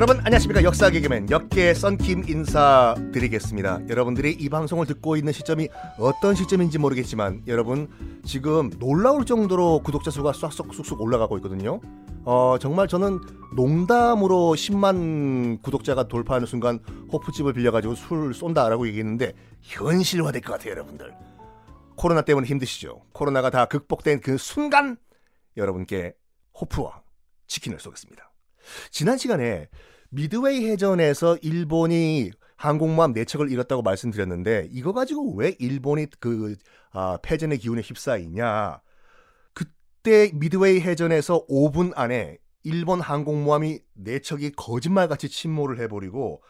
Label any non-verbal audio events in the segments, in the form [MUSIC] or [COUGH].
여러분 안녕하십니까 역사 개그맨 역계 썬킴 인사드리겠습니다. 여러분들이 이 방송을 듣고 있는 시점이 어떤 시점인지 모르겠지만 여러분 지금 놀라울 정도로 구독자 수가 쏙쏙 쑥쑥 올라가고 있거든요. 어 정말 저는 농담으로 10만 구독자가 돌파하는 순간 호프집을 빌려가지고 술 쏜다라고 얘기했는데 현실화될 것 같아요 여러분들. 코로나 때문에 힘드시죠. 코로나가 다 극복된 그 순간 여러분께 호프와 치킨을 쏘겠습니다. 지난 시간에 미드웨이 해전에서 일본이 항공모함 4척을 잃었다고 말씀드렸는데 이거 가지고 왜 일본이 그 아, 패전의 기운에 휩싸이냐? 그때 미드웨이 해전에서 5분 안에 일본 항공모함이 4척이 거짓말같이 침몰을 해버리고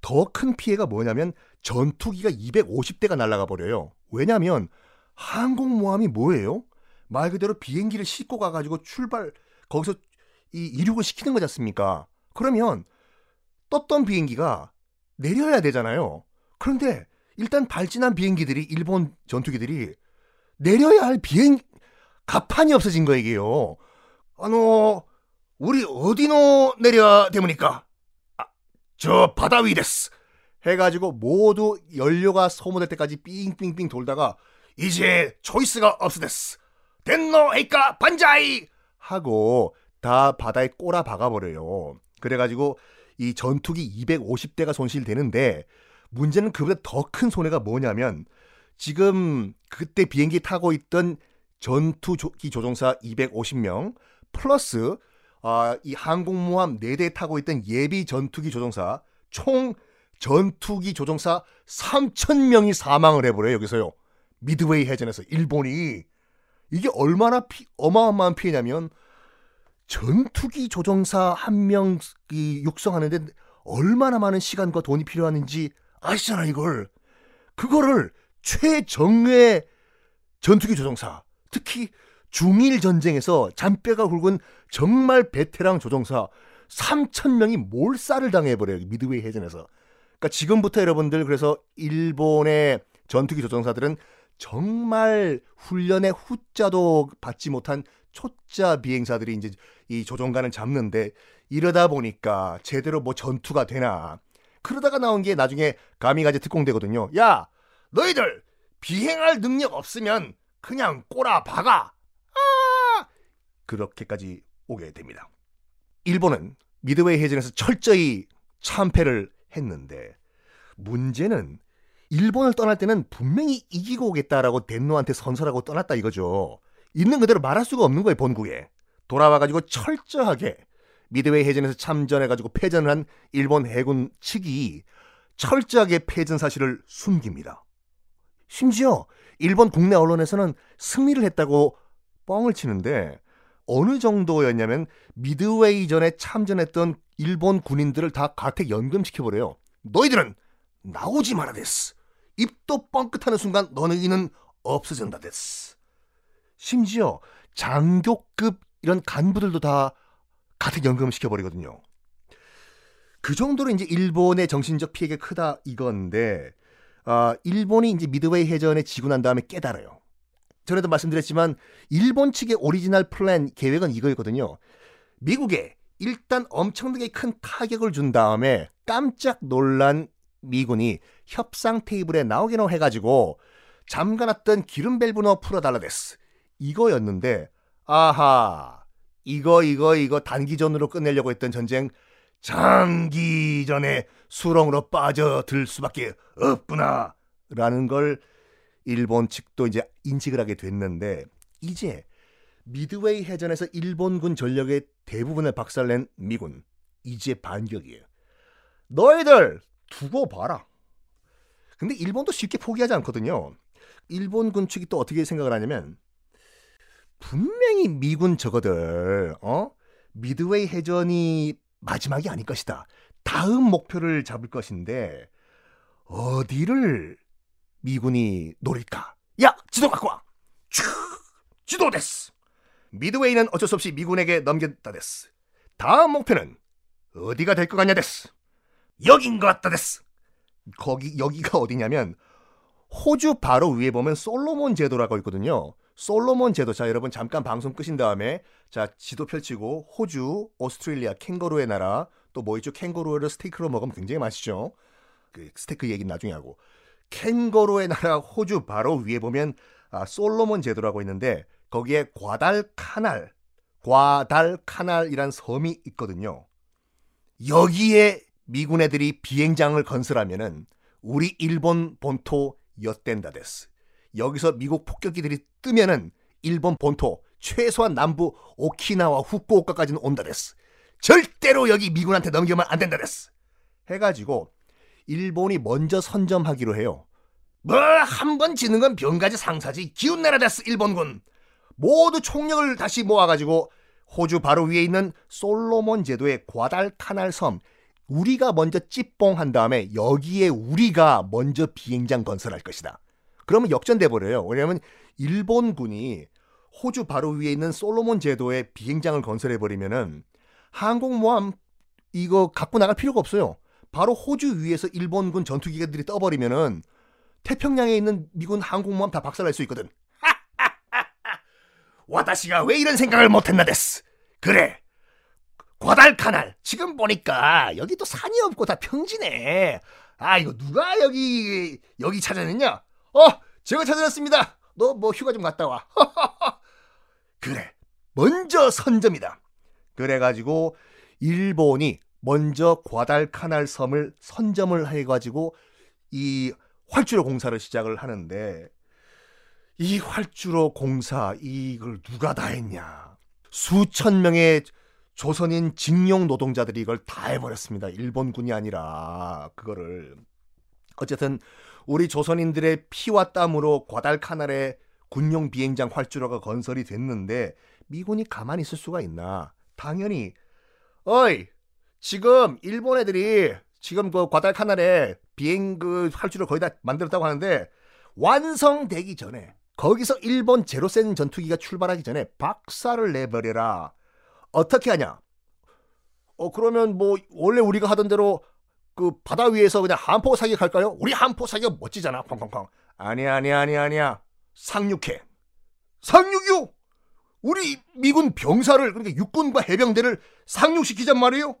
더 큰 피해가 뭐냐면 전투기가 250대가 날아가 버려요. 왜냐하면 항공모함이 뭐예요? 말 그대로 비행기를 싣고 가가지고 출발 거기서 이 이륙을 시키는 거지 않습니까? 그러면 떴던 비행기가 내려야 되잖아요. 그런데 일단 발진한 비행기들이 일본 전투기들이 내려야 할 비행 가판이 없어진 거예요. 아노 우리 어디노 내려야 됩니까? 아, 저 바다 위 데스. 해가지고 모두 연료가 소모될 때까지 삥삥삥 돌다가 이제 초이스가 없으데스. 덴노 에이까 반자이 하고 다 바다에 꼬라 박아버려요. 그래가지고 이 전투기 250대가 손실되는데 문제는 그보다 더 큰 손해가 뭐냐면 지금 그때 비행기 타고 있던 전투기 조종사 250명 플러스 아, 이 항공모함 4대 타고 있던 예비 전투기 조종사 총 전투기 조종사 3,000명이 사망을 해버려요 여기서요 미드웨이 해전에서 일본이 이게 얼마나 피, 어마어마한 피해냐면 전투기 조종사 한명 육성하는데 얼마나 많은 시간과 돈이 필요하는지 아시잖아 이걸. 그거를 최정예 전투기 조종사, 특히 중일 전쟁에서 잔뼈가 굵은 정말 베테랑 조종사 3천 명이 몰살을 당해버려요 미드웨이 해전에서. 그러니까 지금부터 여러분들 그래서 일본의 전투기 조종사들은 정말 훈련의 후자도 받지 못한 초짜 비행사들이 이제 이 조종관을 잡는데 이러다 보니까 제대로 뭐 전투가 되나 그러다가 나온 게 나중에 가미가제 특공대거든요. 야 너희들 비행할 능력 없으면 그냥 꼬라 박아. 아! 그렇게까지 오게 됩니다. 일본은 미드웨이 해전에서 철저히 참패를 했는데 문제는 일본을 떠날 때는 분명히 이기고 오겠다라고 덴노한테 선설하고 떠났다 이거죠. 있는 그대로 말할 수가 없는 거예요 본국에. 돌아와가지고 철저하게 미드웨이 해전에서 참전해가지고 패전을 한 일본 해군 측이 철저하게 패전 사실을 숨깁니다. 심지어 일본 국내 언론에서는 승리를 했다고 뻥을 치는데 어느 정도였냐면 미드웨이 전에 참전했던 일본 군인들을 다 가택 연금시켜버려요. 너희들은 나오지 마라 です. 입도 뻥끗하는 순간 너희는 없어진다 です. 심지어 장교급 이런 간부들도 다 가택 연금을 시켜버리거든요. 그 정도로 이제 일본의 정신적 피해가 크다 이건데, 아, 일본이 이제 미드웨이 해전에 지고 난 다음에 깨달아요. 전에도 말씀드렸지만 일본 측의 오리지널 플랜 계획은 이거였거든요. 미국에 일단 엄청나게 큰 타격을 준 다음에 깜짝 놀란 미군이 협상 테이블에 나오기로 해가지고 잠가놨던 기름 밸브 너 풀어달라 です 이거였는데 아하 이거 이거 이거 단기전으로 끝내려고 했던 전쟁 장기전에 수렁으로 빠져들 수밖에 없구나 라는 걸 일본 측도 이제 인식을 하게 됐는데 이제 미드웨이 해전에서 일본군 전력의 대부분을 박살낸 미군 이제 반격이에요. 너희들 두고 봐라. 근데 일본도 쉽게 포기하지 않거든요. 일본군 측이 또 어떻게 생각을 하냐면 분명히 미군 저거들 어 미드웨이 해전이 마지막이 아닐 것이다. 다음 목표를 잡을 것인데 어디를 미군이 노릴까? 야 지도 갖고 와. 촤 지도 됐스. 미드웨이는 어쩔 수 없이 미군에게 넘겼다 됐스. 다음 목표는 어디가 될 것 같냐 됐스. 여긴 것 같다 됐스. 거기 여기가 어디냐면 호주 바로 위에 보면 솔로몬 제도라고 있거든요. 솔로몬 제도. 자, 여러분 잠깐 방송 끄신 다음에 자, 지도 펼치고 호주, 오스트레일리아, 캥거루의 나라 또 뭐 있죠? 캥거루를 스테이크로 먹으면 굉장히 맛있죠. 그 스테이크 얘기는 나중에 하고. 캥거루의 나라 호주 바로 위에 보면 아, 솔로몬 제도라고 있는데 거기에 과달카날, 과달카날이란 섬이 있거든요. 여기에 미군 애들이 비행장을 건설하면은 우리 일본 본토 엿된다 です. 여기서 미국 폭격기들이 뜨면은 일본 본토 최소한 남부 오키나와 후쿠오카까지는 온다 です. 절대로 여기 미군한테 넘기면 안 된다 です. 해가지고 일본이 먼저 선점하기로 해요. 뭐 한번 지는 건 병가지상사지 기운 내라 です 일본군. 모두 총력을 다시 모아가지고 호주 바로 위에 있는 솔로몬 제도의 과달카날 섬 우리가 먼저 찌뽕한 다음에 여기에 우리가 먼저 비행장 건설할 것이다. 그러면 역전돼 버려요. 왜냐하면 일본군이 호주 바로 위에 있는 솔로몬 제도의 비행장을 건설해 버리면은 항공모함 이거 갖고 나갈 필요가 없어요. 바로 호주 위에서 일본군 전투기들이 떠버리면은 태평양에 있는 미군 항공모함 다 박살날 수 있거든. [LAUGHS] 와다시가 왜 이런 생각을 못했나 데스. 그래. 과달카날. 지금 보니까 여기 또 산이 없고 다 평지네. 아 이거 누가 여기 여기 찾아냈냐? 어 제가 찾아냈습니다. 너 뭐 휴가 좀 갔다 와. [LAUGHS] 그래. 먼저 선점이다. 그래가지고 일본이 먼저 과달카날 섬을 선점을 해가지고 이 활주로 공사를 시작을 하는데 이 활주로 공사 이걸 누가 다 했냐? 수천 명의 조선인 징용 노동자들이 이걸 다 해버렸습니다. 일본군이 아니라 그거를 어쨌든 우리 조선인들의 피와 땀으로 과달카날의 군용 비행장 활주로가 건설이 됐는데 미군이 가만히 있을 수가 있나? 당연히 어이 지금 일본 애들이 지금 그 과달카날에 비행 그 활주로 거의 다 만들었다고 하는데 완성되기 전에 거기서 일본 제로센 전투기가 출발하기 전에 박살을 내버려라. 어떻게 하냐? 어 그러면 뭐 원래 우리가 하던 대로 그 바다 위에서 그냥 한포 사격 할까요? 우리 한포 사격 멋지잖아. 쾅쾅쾅. 아니야 아니야 아니야 아니야. 상륙해. 상륙이요? 우리 미군 병사를 그러니까 육군과 해병대를 상륙시키잔 말이에요.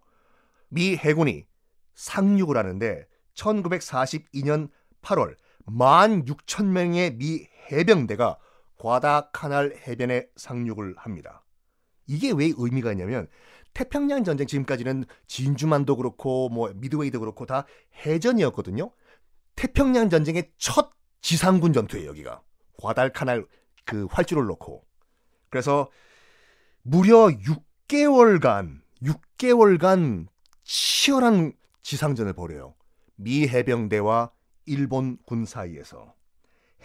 미 해군이 상륙을 하는데 1942년 8월 16,000명의 미 해병대가 과다 카날 해변에 상륙을 합니다. 이게 왜 의미가 있냐면 태평양 전쟁 지금까지는 진주만도 그렇고 뭐 미드웨이도 그렇고 다 해전이었거든요. 태평양 전쟁의 첫 지상군 전투예요, 여기가. 과달카날 그 활주를 놓고. 그래서 무려 6개월간 6개월간 치열한 지상전을 벌여요. 미 해병대와 일본 군 사이에서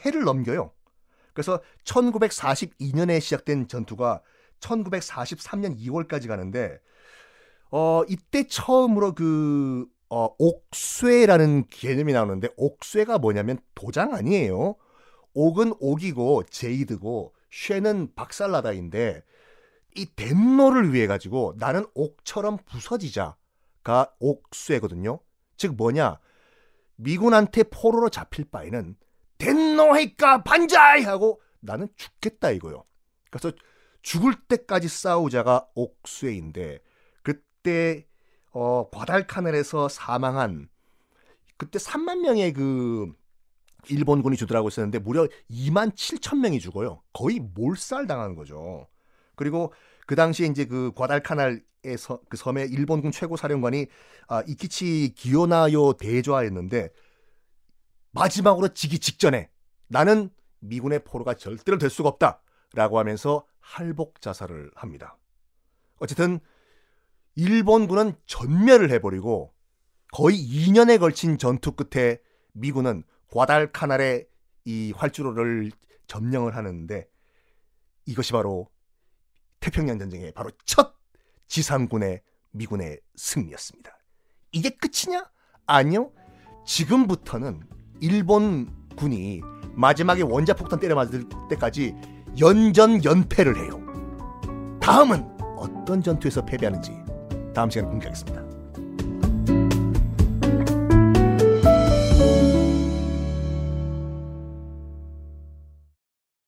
해를 넘겨요. 그래서 1942년에 시작된 전투가 1943년 2월까지 가는데 어 이때 처음으로 그 어, 옥쇠라는 개념이 나오는데 옥쇠가 뭐냐면 도장 아니에요. 옥은 옥이고 제이드고 쇠는 박살나다인데 이 덴노를 위해 가지고 나는 옥처럼 부서지자가 옥쇠거든요. 즉 뭐냐 미군한테 포로로 잡힐 바에는 덴노해까 반자이 하고 나는 죽겠다 이거요. 그래서 죽을 때까지 싸우자가 옥쇠인데 그때 어, 과달카넬에서 사망한 그때 3만 명의 그 일본군이 주둔하고 있었는데 무려 2만 7천 명이 죽어요. 거의 몰살 당하는 거죠. 그리고 그 당시에 이제 그 과달카날에서 그 섬의 일본군 최고 사령관이 아, 이키치 기요나요 대좌였는데 마지막으로 지기 직전에 나는 미군의 포로가 절대로 될 수가 없다 라고 하면서 할복 자살을 합니다. 어쨌든 일본군은 전멸을 해버리고 거의 2년에 걸친 전투 끝에 미군은 과달카날의 이 활주로를 점령을 하는데 이것이 바로 태평양 전쟁의 바로 첫 지상군의 미군의 승리였습니다. 이게 끝이냐? 아니요. 지금부터는 일본군이 마지막에 원자폭탄 때려 맞을 때까지 연전 연패를 해요. 다음은 어떤 전투에서 패배하는지 다음 시간에 공개하겠습니다.